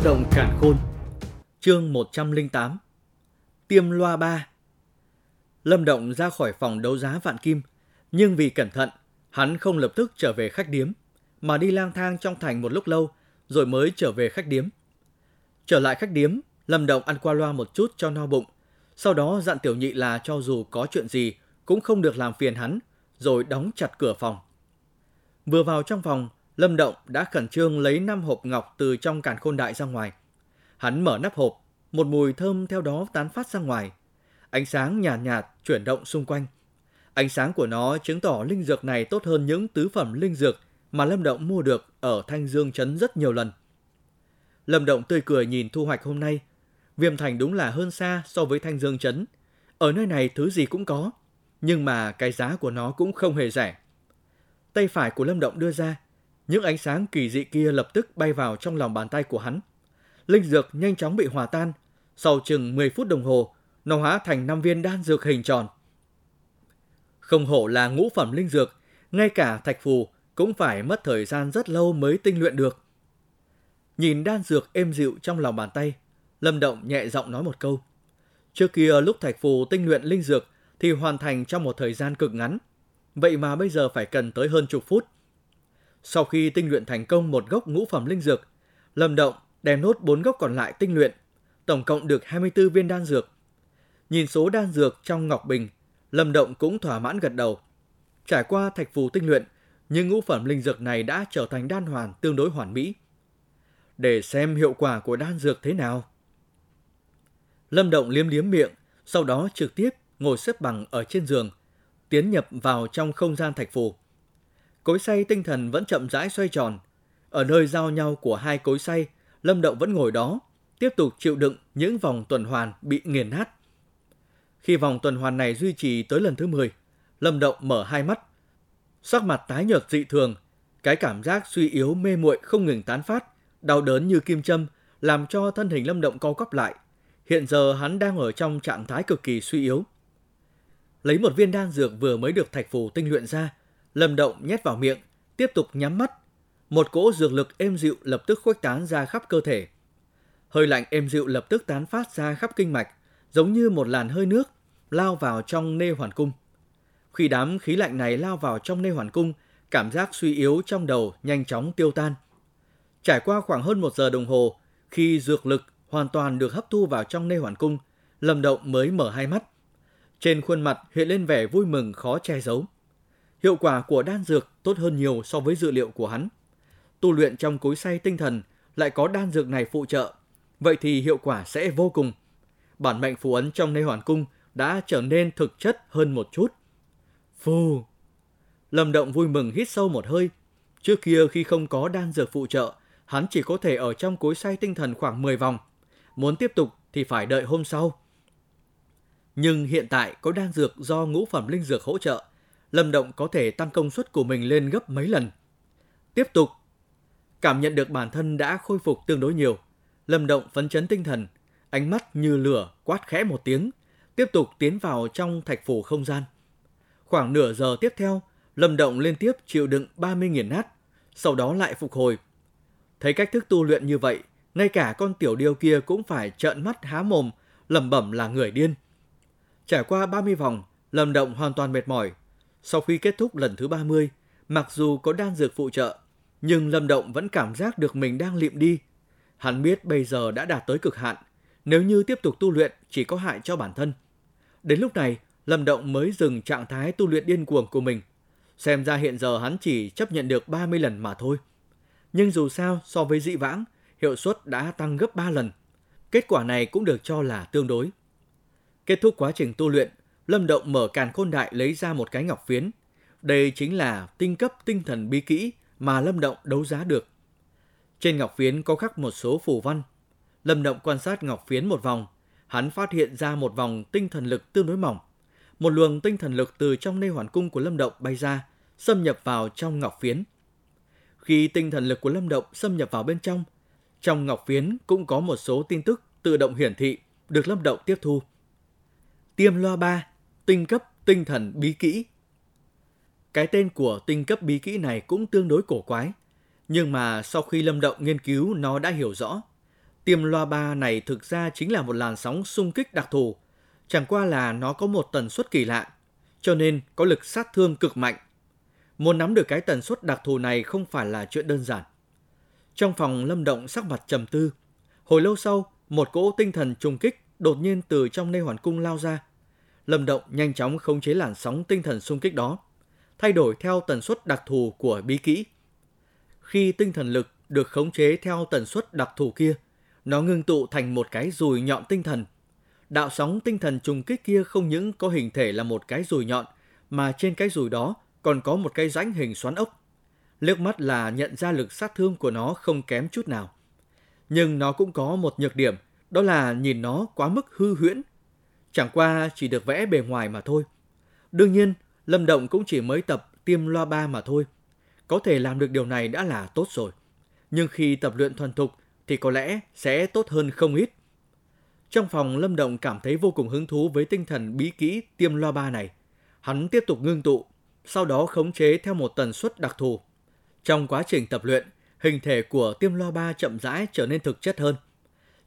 Vũ động cản khôn Chương 108 Tiêm loa 3 Lâm Động ra khỏi phòng đấu giá vạn kim, nhưng vì cẩn thận, hắn không lập tức trở về khách điếm, mà đi lang thang trong thành một lúc lâu, rồi mới trở về khách điếm. Trở lại khách điếm, Lâm Động ăn qua loa một chút cho no bụng, sau đó dặn tiểu nhị là cho dù có chuyện gì cũng không được làm phiền hắn, rồi đóng chặt cửa phòng. Vừa vào trong phòng, Lâm Động đã khẩn trương lấy năm hộp ngọc từ trong càn khôn đại ra ngoài. Hắn mở nắp hộp, một mùi thơm theo đó tán phát ra ngoài. Ánh sáng nhạt, nhạt chuyển động xung quanh. Ánh sáng của nó chứng tỏ linh dược này tốt hơn những tứ phẩm linh dược mà Lâm Động mua được ở Thanh Dương Trấn rất nhiều lần. Lâm Động tươi cười nhìn thu hoạch hôm nay. Viêm Thành đúng là hơn xa so với Thanh Dương Trấn. Ở nơi này thứ gì cũng có, nhưng mà cái giá của nó cũng không hề rẻ. Tay phải của Lâm Động đưa ra, những ánh sáng kỳ dị kia lập tức bay vào trong lòng bàn tay của hắn. Linh dược nhanh chóng bị hòa tan. Sau chừng 10 phút đồng hồ, nó hóa thành năm viên đan dược hình tròn. Không hổ là ngũ phẩm linh dược, ngay cả thạch phù cũng phải mất thời gian rất lâu mới tinh luyện được. Nhìn đan dược êm dịu trong lòng bàn tay, Lâm Động nhẹ giọng nói một câu. Trước kia lúc thạch phù tinh luyện linh dược thì hoàn thành trong một thời gian cực ngắn. Vậy mà bây giờ phải cần tới hơn chục phút. Sau khi tinh luyện thành công một gốc ngũ phẩm linh dược, Lâm Động đem nốt bốn gốc còn lại tinh luyện, tổng cộng được 24 viên đan dược. Nhìn số đan dược trong ngọc bình, Lâm Động cũng thỏa mãn gật đầu. Trải qua thạch phù tinh luyện, nhưng ngũ phẩm linh dược này đã trở thành đan hoàn tương đối hoàn mỹ. Để xem hiệu quả của đan dược thế nào. Lâm Động liếm liếm miệng, sau đó trực tiếp ngồi xếp bằng ở trên giường, tiến nhập vào trong không gian thạch phù. Cối xay tinh thần vẫn chậm rãi xoay tròn. Ở nơi giao nhau của hai cối xay, Lâm Động vẫn ngồi đó, tiếp tục chịu đựng những vòng tuần hoàn bị nghiền nát. Khi vòng tuần hoàn này duy trì tới lần thứ 10, Lâm Động mở hai mắt. Sắc mặt tái nhợt dị thường, cái cảm giác suy yếu mê muội không ngừng tán phát, đau đớn như kim châm, làm cho thân hình Lâm Động co quắp lại. Hiện giờ hắn đang ở trong trạng thái cực kỳ suy yếu. Lấy một viên đan dược vừa mới được thạch phù tinh luyện ra, Lâm Động nhét vào miệng, tiếp tục nhắm mắt. Một cỗ dược lực êm dịu lập tức khuếch tán ra khắp cơ thể. Hơi lạnh êm dịu lập tức tán phát ra khắp kinh mạch, giống như một làn hơi nước lao vào trong nê hoàn cung. Khi đám khí lạnh này lao vào trong nê hoàn cung, cảm giác suy yếu trong đầu nhanh chóng tiêu tan. Trải qua khoảng hơn một giờ đồng hồ, khi dược lực hoàn toàn được hấp thu vào trong nê hoàn cung, Lâm Động mới mở hai mắt. Trên khuôn mặt hiện lên vẻ vui mừng khó che giấu. Hiệu quả của đan dược tốt hơn nhiều so với dự liệu của hắn. Tu luyện trong cối say tinh thần lại có đan dược này phụ trợ, vậy thì hiệu quả sẽ vô cùng. Bản mệnh phù ấn trong nơi hoàn cung đã trở nên thực chất hơn một chút. Phù! Lâm Động vui mừng hít sâu một hơi. Trước kia khi không có đan dược phụ trợ, hắn chỉ có thể ở trong cối say tinh thần khoảng 10 vòng. Muốn tiếp tục thì phải đợi hôm sau. Nhưng hiện tại có đan dược do ngũ phẩm linh dược hỗ trợ, Lâm Động có thể tăng công suất của mình lên gấp mấy lần. Tiếp tục, cảm nhận được bản thân đã khôi phục tương đối nhiều. Lâm Động phấn chấn tinh thần, ánh mắt như lửa quát khẽ một tiếng, tiếp tục tiến vào trong thạch phủ không gian. Khoảng nửa giờ tiếp theo, Lâm Động liên tiếp chịu đựng 30 nghiền nát, sau đó lại phục hồi. Thấy cách thức tu luyện như vậy, ngay cả con tiểu điêu kia cũng phải trợn mắt há mồm, lẩm bẩm là người điên. Trải qua 30 vòng, Lâm Động hoàn toàn mệt mỏi, sau khi kết thúc lần thứ 30, mặc dù có đan dược phụ trợ, nhưng Lâm Động vẫn cảm giác được mình đang liệm đi. Hắn biết bây giờ đã đạt tới cực hạn, nếu như tiếp tục tu luyện chỉ có hại cho bản thân. Đến lúc này, Lâm Động mới dừng trạng thái tu luyện điên cuồng của mình. Xem ra hiện giờ hắn chỉ chấp nhận được 30 lần mà thôi. Nhưng dù sao, so với dị vãng, hiệu suất đã tăng gấp 3 lần. Kết quả này cũng được cho là tương đối. Kết thúc quá trình tu luyện, Lâm Động mở càn khôn đại lấy ra một cái ngọc phiến. Đây chính là tinh cấp tinh thần bí kỹ mà Lâm Động đấu giá được. Trên ngọc phiến có khắc một số phù văn. Lâm Động quan sát ngọc phiến một vòng, hắn phát hiện ra một vòng tinh thần lực tương đối mỏng. Một luồng tinh thần lực từ trong nơi hoàn cung của Lâm Động bay ra, xâm nhập vào trong ngọc phiến. Khi tinh thần lực của Lâm Động xâm nhập vào bên trong, trong ngọc phiến cũng có một số tin tức tự động hiển thị được Lâm Động tiếp thu. Tiêm loa 3 tinh cấp tinh thần bí kỹ. Cái tên của tinh cấp bí kỹ này cũng tương đối cổ quái, nhưng mà sau khi Lâm Động nghiên cứu nó đã hiểu rõ. tiêm loa ba này thực ra chính là một làn sóng xung kích đặc thù, chẳng qua là nó có một tần suất kỳ lạ, cho nên có lực sát thương cực mạnh. Muốn nắm được cái tần suất đặc thù này không phải là chuyện đơn giản. Trong phòng Lâm Động sắc mặt trầm tư, hồi lâu sau, một cỗ tinh thần trùng kích đột nhiên từ trong nê hoàn cung lao ra. Lâm Động nhanh chóng khống chế làn sóng tinh thần xung kích đó, thay đổi theo tần suất đặc thù của bí kỹ. Khi tinh thần lực được khống chế theo tần suất đặc thù kia, nó ngưng tụ thành một cái dùi nhọn tinh thần. Đạo sóng tinh thần trùng kích kia không những có hình thể là một cái dùi nhọn, mà trên cái dùi đó còn có một cái rãnh hình xoắn ốc. Liếc mắt là nhận ra lực sát thương của nó không kém chút nào. Nhưng nó cũng có một nhược điểm, đó là nhìn nó quá mức hư huyễn. Chẳng qua chỉ được vẽ bề ngoài mà thôi. Đương nhiên, Lâm Động cũng chỉ mới tập tiêm loa ba mà thôi. Có thể làm được điều này đã là tốt rồi. Nhưng khi tập luyện thuần thục thì có lẽ sẽ tốt hơn không ít. Trong phòng Lâm Động cảm thấy vô cùng hứng thú với tinh thần bí kỹ tiêm loa ba này. Hắn tiếp tục ngưng tụ, sau đó khống chế theo một tần suất đặc thù. Trong quá trình tập luyện, hình thể của tiêm loa ba chậm rãi trở nên thực chất hơn.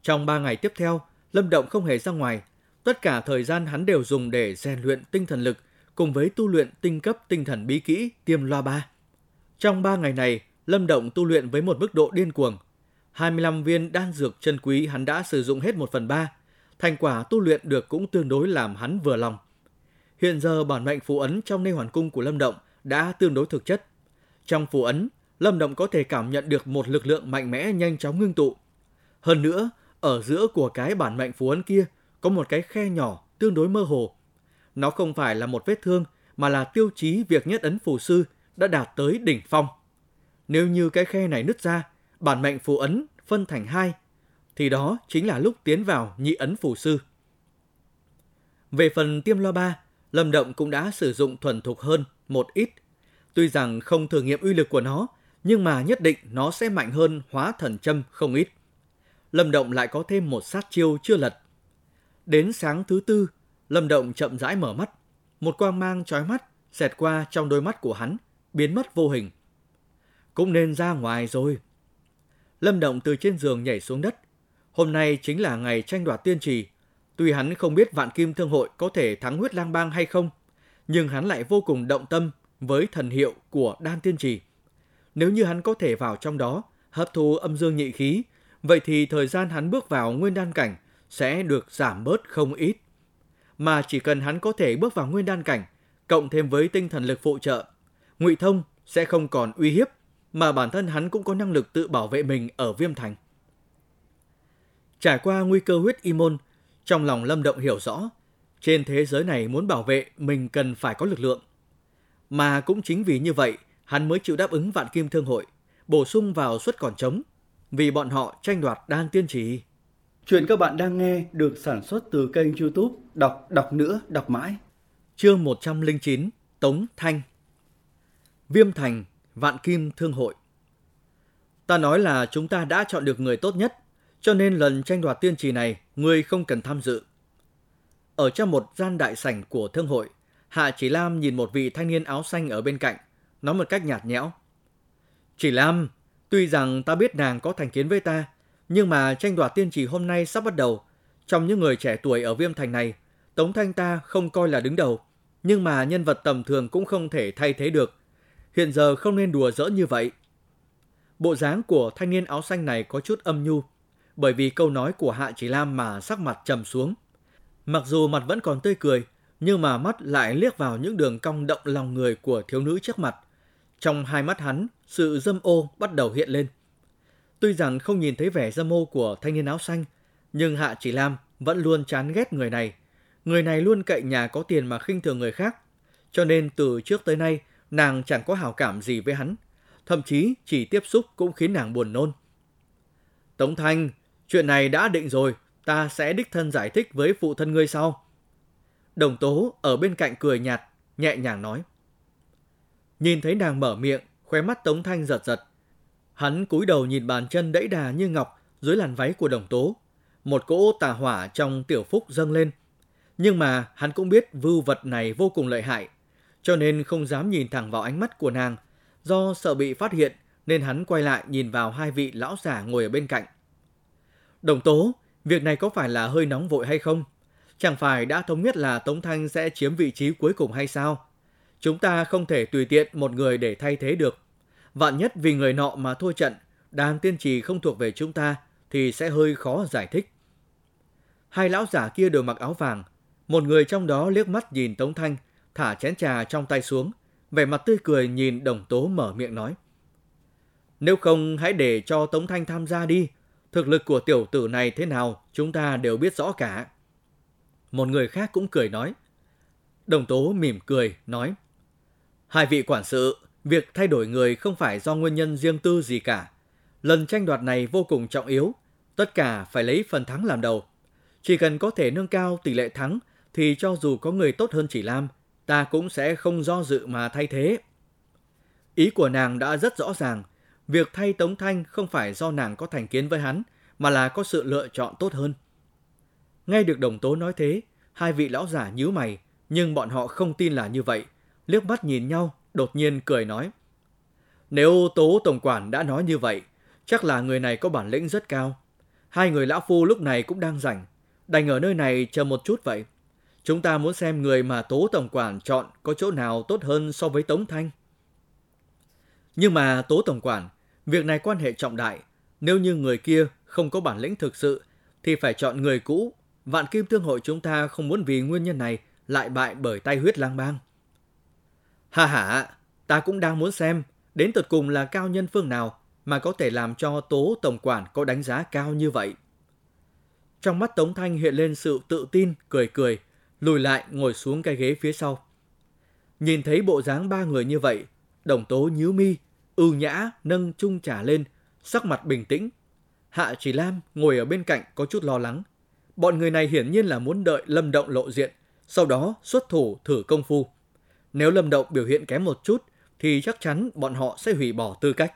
Trong 3 ngày tiếp theo, Lâm Động không hề ra ngoài. Tất cả thời gian hắn đều dùng để rèn luyện tinh thần lực cùng với tu luyện tinh cấp tinh thần bí kỹ tiêm loa ba. Trong 3 ngày này, Lâm Động tu luyện với một mức độ điên cuồng. 25 viên đan dược chân quý hắn đã sử dụng hết 1 phần 3. Thành quả tu luyện được cũng tương đối làm hắn vừa lòng. Hiện giờ bản mệnh phù ấn trong nê hoàn cung của Lâm Động đã tương đối thực chất. Trong phù ấn, Lâm Động có thể cảm nhận được một lực lượng mạnh mẽ nhanh chóng ngưng tụ. Hơn nữa, ở giữa của cái bản mệnh phù ấn kia có một cái khe nhỏ tương đối mơ hồ. Nó không phải là một vết thương mà là tiêu chí việc nhất ấn phù sư đã đạt tới đỉnh phong. Nếu như cái khe này nứt ra, bản mệnh phù ấn phân thành hai, thì đó chính là lúc tiến vào nhị ấn phù sư. Về phần tiêm lo ba, Lâm Động cũng đã sử dụng thuần thục hơn một ít. Tuy rằng không thử nghiệm uy lực của nó, nhưng mà nhất định nó sẽ mạnh hơn hóa thần châm không ít. Lâm Động lại có thêm một sát chiêu chưa lật. Đến sáng thứ tư, Lâm Động chậm rãi mở mắt. Một quang mang trói mắt xẹt qua trong đôi mắt của hắn, biến mất vô hình. Cũng nên ra ngoài rồi. Lâm Động từ trên giường nhảy xuống đất. Hôm nay chính là ngày tranh đoạt tiên trì. Tuy hắn không biết Vạn Kim Thương Hội có thể thắng huyết lang bang hay không, nhưng hắn lại vô cùng động tâm với thần hiệu của đan tiên trì. Nếu như hắn có thể vào trong đó, hấp thu âm dương nhị khí, vậy thì thời gian hắn bước vào nguyên đan cảnh sẽ được giảm bớt không ít. Mà chỉ cần hắn có thể bước vào nguyên đan cảnh, cộng thêm với tinh thần lực phụ trợ, Ngụy Thông sẽ không còn uy hiếp, mà bản thân hắn cũng có năng lực tự bảo vệ mình ở Viêm Thành. Trải qua nguy cơ huyết y môn, trong lòng Lâm Động hiểu rõ, trên thế giới này muốn bảo vệ mình cần phải có lực lượng. Mà cũng chính vì như vậy, hắn mới chịu đáp ứng vạn kim thương hội, bổ sung vào suất còn trống, vì bọn họ tranh đoạt đan tiên trì. Chuyện các bạn đang nghe được sản xuất từ kênh youtube Đọc Đọc Nữa Đọc Mãi. Chương 109 Tống Thanh Viêm Thành, Vạn Kim Thương Hội Ta nói là chúng ta đã chọn được người tốt nhất, cho nên lần tranh đoạt tiên trì này, người không cần tham dự. Ở trong một gian đại sảnh của thương hội, Hạ Chỉ Lam nhìn một vị thanh niên áo xanh ở bên cạnh, nói một cách nhạt nhẽo. Chỉ Lam, tuy rằng ta biết nàng có thành kiến với ta, nhưng mà tranh đoạt tiên trì hôm nay sắp bắt đầu. Trong những người trẻ tuổi ở Viêm Thành này, Tống Thanh ta không coi là đứng đầu, nhưng mà nhân vật tầm thường cũng không thể thay thế được. Hiện giờ không nên đùa giỡn như vậy. Bộ dáng của thanh niên áo xanh này có chút âm nhu, bởi vì câu nói của Hạ Chỉ Lam mà sắc mặt trầm xuống. Mặc dù mặt vẫn còn tươi cười, nhưng mà mắt lại liếc vào những đường cong động lòng người của thiếu nữ trước mặt. Trong hai mắt hắn, sự dâm ô bắt đầu hiện lên. Tuy rằng không nhìn thấy vẻ dâm ô của thanh niên áo xanh, nhưng Hạ Chỉ Lam vẫn luôn chán ghét người này. Người này luôn cậy nhà có tiền mà khinh thường người khác. Cho nên từ trước tới nay, nàng chẳng có hảo cảm gì với hắn. Thậm chí chỉ tiếp xúc cũng khiến nàng buồn nôn. Tống Thanh, chuyện này đã định rồi, ta sẽ đích thân giải thích với phụ thân ngươi sau. Đồng tố ở bên cạnh cười nhạt, nhẹ nhàng nói. Nhìn thấy nàng mở miệng, khóe mắt Tống Thanh giật giật. Hắn cúi đầu nhìn bàn chân đẫy đà như ngọc dưới làn váy của đồng tố. Một cỗ tà hỏa trong tiểu phúc dâng lên. Nhưng mà hắn cũng biết vưu vật này vô cùng lợi hại, cho nên không dám nhìn thẳng vào ánh mắt của nàng. Do sợ bị phát hiện nên hắn quay lại nhìn vào hai vị lão giả ngồi ở bên cạnh. Đồng Tố, việc này có phải là hơi nóng vội hay không? Chẳng phải đã thống nhất là Tống Thanh sẽ chiếm vị trí cuối cùng hay sao? Chúng ta không thể tùy tiện một người để thay thế được. Vạn nhất vì người nọ mà thua trận, đàn tiên trì không thuộc về chúng ta thì sẽ hơi khó giải thích. Hai lão giả kia đều mặc áo vàng. Một người trong đó liếc mắt nhìn Tống Thanh, thả chén trà trong tay xuống, vẻ mặt tươi cười nhìn đồng tố mở miệng nói. Nếu không hãy để cho Tống Thanh tham gia đi, thực lực của tiểu tử này thế nào chúng ta đều biết rõ cả. Một người khác cũng cười nói. Đồng tố mỉm cười, nói. Hai vị quản sự, việc thay đổi người không phải do nguyên nhân riêng tư gì cả. Lần tranh đoạt này vô cùng trọng yếu, tất cả phải lấy phần thắng làm đầu. Chỉ cần có thể nâng cao tỷ lệ thắng thì cho dù có người tốt hơn chỉ Lam, ta cũng sẽ không do dự mà thay thế. Ý của nàng đã rất rõ ràng, việc thay Tống Thanh không phải do nàng có thành kiến với hắn, mà là có sự lựa chọn tốt hơn. Nghe được đồng tố nói thế, hai vị lão giả nhíu mày, nhưng bọn họ không tin là như vậy. Liếc mắt nhìn nhau, đột nhiên cười nói. Nếu tố tổng quản đã nói như vậy, chắc là người này có bản lĩnh rất cao. Hai người lão phu lúc này cũng đang rảnh, đành ở nơi này chờ một chút vậy. Chúng ta muốn xem người mà Tố Tổng Quản chọn có chỗ nào tốt hơn so với Tống Thanh. Nhưng mà Tố Tổng Quản, việc này quan hệ trọng đại. Nếu như người kia không có bản lĩnh thực sự, thì phải chọn người cũ. Vạn Kim thương Hội chúng ta không muốn vì nguyên nhân này lại bại bởi tay huyết lang bang. Hà hả, ta cũng đang muốn xem đến tận cùng là cao nhân phương nào mà có thể làm cho Tố Tổng Quản có đánh giá cao như vậy. Trong mắt Tống Thanh hiện lên sự tự tin, cười cười, lùi lại ngồi xuống cái ghế phía sau. Nhìn thấy bộ dáng ba người như vậy, đồng tố nhíu mi, ưu nhã nâng chung trà lên, sắc mặt bình tĩnh. Hạ Chỉ Lam ngồi ở bên cạnh có chút lo lắng. Bọn người này hiển nhiên là muốn đợi Lâm Động lộ diện, sau đó xuất thủ thử công phu. Nếu Lâm Động biểu hiện kém một chút, thì chắc chắn bọn họ sẽ hủy bỏ tư cách.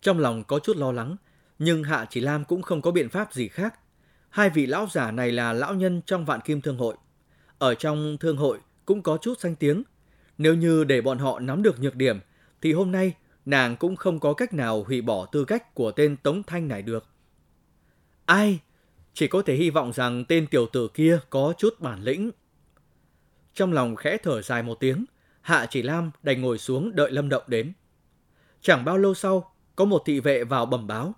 Trong lòng có chút lo lắng, nhưng Hạ Chỉ Lam cũng không có biện pháp gì khác. Hai vị lão giả này là lão nhân trong vạn kim thương hội. Ở trong thương hội cũng có chút danh tiếng. Nếu như để bọn họ nắm được nhược điểm, thì hôm nay nàng cũng không có cách nào hủy bỏ tư cách của tên Tống Thanh này được. Ai? Chỉ có thể hy vọng rằng tên tiểu tử kia có chút bản lĩnh. Trong lòng khẽ thở dài một tiếng, Hạ Chỉ Lam đành ngồi xuống đợi Lâm Động đến. Chẳng bao lâu sau, có một thị vệ vào bẩm báo.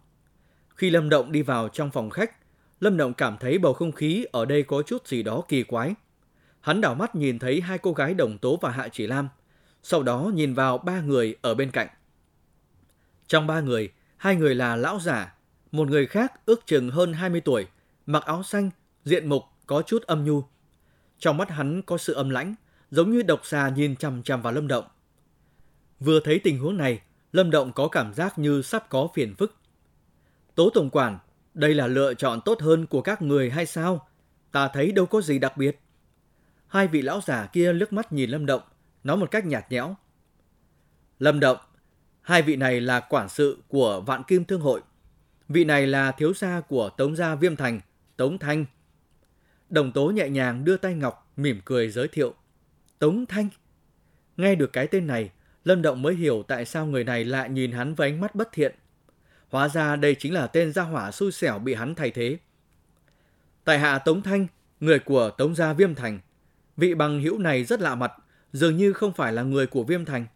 Khi Lâm Động đi vào trong phòng khách, Lâm Động cảm thấy bầu không khí ở đây có chút gì đó kỳ quái. Hắn đảo mắt nhìn thấy hai cô gái Đồng Tố và Hạ Chỉ Lam, sau đó nhìn vào ba người ở bên cạnh. Trong ba người, hai người là lão giả, một người khác ước chừng hơn 20 tuổi, mặc áo xanh, diện mục có chút âm nhu. Trong mắt hắn có sự âm lãnh, giống như độc xà nhìn chằm chằm vào Lâm Động. Vừa thấy tình huống này, Lâm Động có cảm giác như sắp có phiền phức. Tố Tổng Quản, đây là lựa chọn tốt hơn của các người hay sao? Ta thấy đâu có gì đặc biệt. Hai vị lão giả kia lướt mắt nhìn Lâm Động, nói một cách nhạt nhẽo. Lâm Động, hai vị này là quản sự của Vạn Kim Thương Hội. Vị này là thiếu gia của Tống Gia Viêm Thành, Tống Thanh. Đồng Tố nhẹ nhàng đưa tay ngọc, mỉm cười giới thiệu. Tống Thanh. Nghe được cái tên này, Lâm Động mới hiểu tại sao người này lại nhìn hắn với ánh mắt bất thiện. Hóa ra đây chính là tên gia hỏa xui xẻo bị hắn thay thế. Tại hạ Tống Thanh, người của Tống gia Viêm Thành. Vị bằng hữu này rất lạ mặt, dường như không phải là người của Viêm Thành.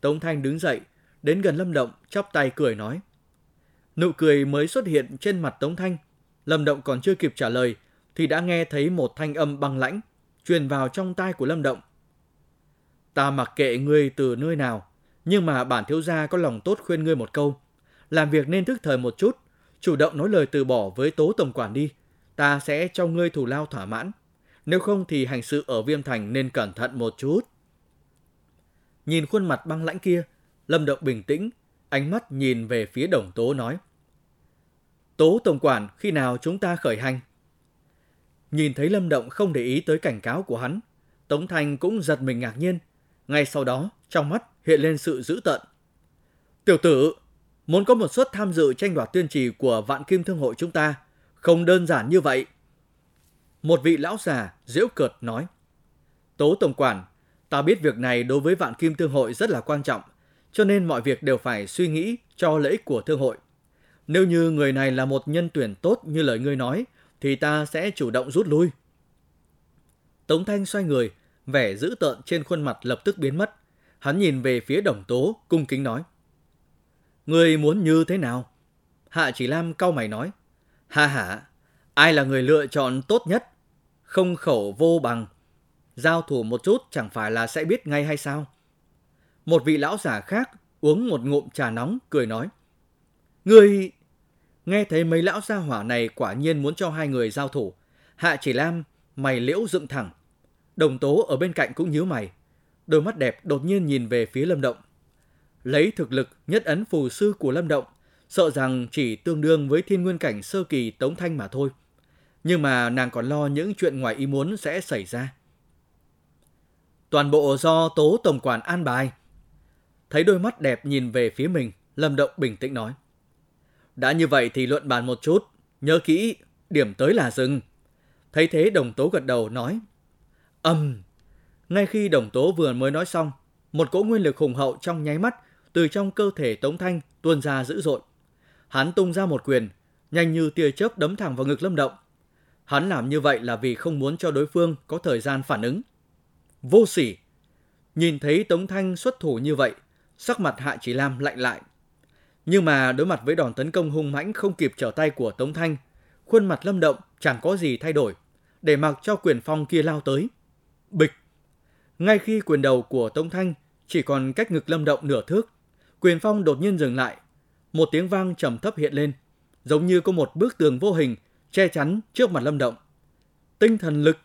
Tống Thanh đứng dậy, đến gần Lâm Động, chắp tay cười nói. Nụ cười mới xuất hiện trên mặt Tống Thanh. Lâm Động còn chưa kịp trả lời, thì đã nghe thấy một thanh âm băng lãnh, truyền vào trong tai của Lâm Động. Ta mặc kệ ngươi từ nơi nào, nhưng mà bản thiếu gia có lòng tốt khuyên ngươi một câu làm việc nên thức thời một chút, chủ động nói lời từ bỏ với tố tổng quản đi, ta sẽ cho ngươi thù lao thỏa mãn. Nếu không thì hành sự ở Viêm Thành nên cẩn thận một chút. Nhìn khuôn mặt băng lãnh kia, Lâm Động bình tĩnh, ánh mắt nhìn về phía đồng tố nói. Tố tổng quản khi nào chúng ta khởi hành? Nhìn thấy Lâm Động không để ý tới cảnh cáo của hắn, Tống thanh cũng giật mình ngạc nhiên. Ngay sau đó, trong mắt hiện lên sự dữ tợn. Tiểu tử, muốn có một suất tham dự tranh đoạt tuyên trì của Vạn Kim Thương hội chúng ta. Không đơn giản như vậy. Một vị lão già diễu cợt nói. Tố Tổng Quản, ta biết việc này đối với Vạn Kim Thương hội rất là quan trọng, cho nên mọi việc đều phải suy nghĩ cho lợi ích của thương hội. Nếu như người này là một nhân tuyển tốt như lời ngươi nói, thì ta sẽ chủ động rút lui. Tống Thanh xoay người, vẻ dữ tợn trên khuôn mặt lập tức biến mất. Hắn nhìn về phía đồng tố, cung kính nói. Người muốn như thế nào? Hạ chỉ Lam cau mày nói. Ha ha, ai là người lựa chọn tốt nhất? Không khẩu vô bằng. Giao thủ một chút chẳng phải là sẽ biết ngay hay sao? Một vị lão giả khác uống một ngụm trà nóng, cười nói. Người... Nghe thấy mấy lão gia hỏa này quả nhiên muốn cho hai người giao thủ. Hạ chỉ Lam, mày liễu dựng thẳng. Đồng tố ở bên cạnh cũng nhíu mày. Đôi mắt đẹp đột nhiên nhìn về phía Lâm Động. Lấy thực lực nhất ấn phù sư của Lâm Động, sợ rằng chỉ tương đương với thiên nguyên cảnh sơ kỳ Tống Thanh mà thôi. Nhưng mà nàng còn lo những chuyện ngoài ý muốn sẽ xảy ra. Toàn bộ do tố tổng quản an bài. Thấy đôi mắt đẹp nhìn về phía mình, Lâm Động bình tĩnh nói. Đã như vậy thì luận bàn một chút, nhớ kỹ, điểm tới là dừng. Thấy thế đồng tố gật đầu nói. Âm! Ngay khi đồng tố vừa mới nói xong, một cỗ nguyên lực hùng hậu trong nháy mắt từ trong cơ thể Tống Thanh tuôn ra dữ dội. Hắn tung ra một quyền, nhanh như tia chớp đấm thẳng vào ngực Lâm Động. Hắn làm như vậy là vì không muốn cho đối phương có thời gian phản ứng. Vô sỉ! Nhìn thấy Tống Thanh xuất thủ như vậy, sắc mặt Hạ Chỉ Lam lạnh lại. Nhưng mà đối mặt với đòn tấn công hung mãnh không kịp trở tay của Tống Thanh, khuôn mặt Lâm Động chẳng có gì thay đổi, để mặc cho quyền phong kia lao tới. Bịch! Ngay khi quyền đầu của Tống Thanh chỉ còn cách ngực Lâm Động nửa thước, quyền phong đột nhiên dừng lại. Một tiếng vang trầm thấp hiện lên, giống như có một bức tường vô hình che chắn trước mặt Lâm Động. Tinh thần lực!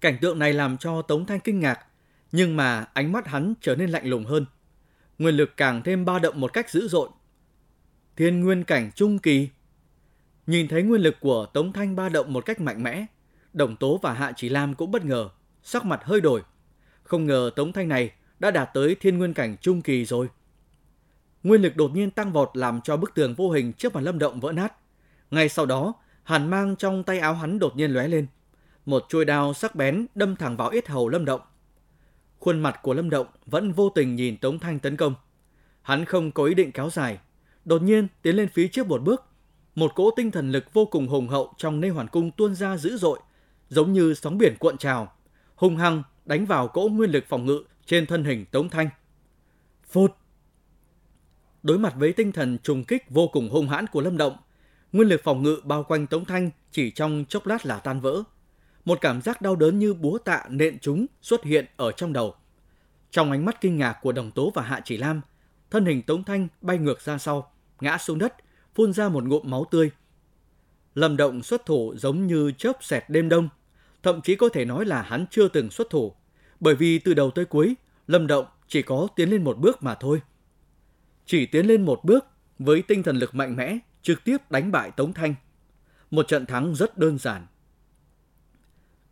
Cảnh tượng này làm cho Tống Thanh kinh ngạc, nhưng mà ánh mắt hắn trở nên lạnh lùng hơn. Nguyên lực càng thêm ba động một cách dữ dội. Thiên nguyên cảnh trung kỳ. Nhìn thấy nguyên lực của Tống Thanh ba động một cách mạnh mẽ, Đồng Tố và Hạ Chỉ Lam cũng bất ngờ, sắc mặt hơi đổi. Không ngờ Tống Thanh này đã đạt tới thiên nguyên cảnh trung kỳ rồi. Nguyên lực đột nhiên tăng vọt làm cho bức tường vô hình trước mặt Lâm Động vỡ nát. Ngay sau đó, hàn mang trong tay áo hắn đột nhiên lóe lên. Một chuôi đao sắc bén đâm thẳng vào yết hầu Lâm Động. Khuôn mặt của Lâm Động vẫn vô tình nhìn Tống Thanh tấn công. Hắn không có ý định kéo dài. Đột nhiên tiến lên phía trước một bước. Một cỗ tinh thần lực vô cùng hùng hậu trong nê hoàn cung tuôn ra dữ dội, giống như sóng biển cuộn trào, hung hăng đánh vào cỗ nguyên lực phòng ngự trên thân hình Tống Thanh. Phụt! Đối mặt với tinh thần trùng kích vô cùng hung hãn của Lâm Động, nguyên lực phòng ngự bao quanh Tống Thanh chỉ trong chốc lát là tan vỡ. Một cảm giác đau đớn như búa tạ nện chúng xuất hiện ở trong đầu. Trong ánh mắt kinh ngạc của Đồng Tố và Hạ Chỉ Lam, thân hình Tống Thanh bay ngược ra sau, ngã xuống đất, phun ra một ngụm máu tươi. Lâm Động xuất thủ giống như chớp xẹt đêm đông, thậm chí có thể nói là hắn chưa từng xuất thủ, bởi vì từ đầu tới cuối, Lâm Động chỉ có tiến lên một bước mà thôi. Chỉ tiến lên một bước với tinh thần lực mạnh mẽ, trực tiếp đánh bại Tống Thanh. Một trận thắng rất đơn giản.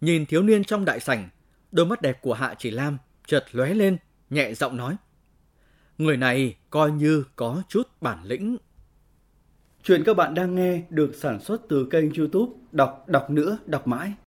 Nhìn thiếu niên trong đại sảnh, đôi mắt đẹp của Hạ Chỉ Lam chợt lóe lên, nhẹ giọng nói. Người này coi như có chút bản lĩnh. Chuyện các bạn đang nghe được sản xuất từ kênh youtube Đọc Đọc Nữa Đọc Mãi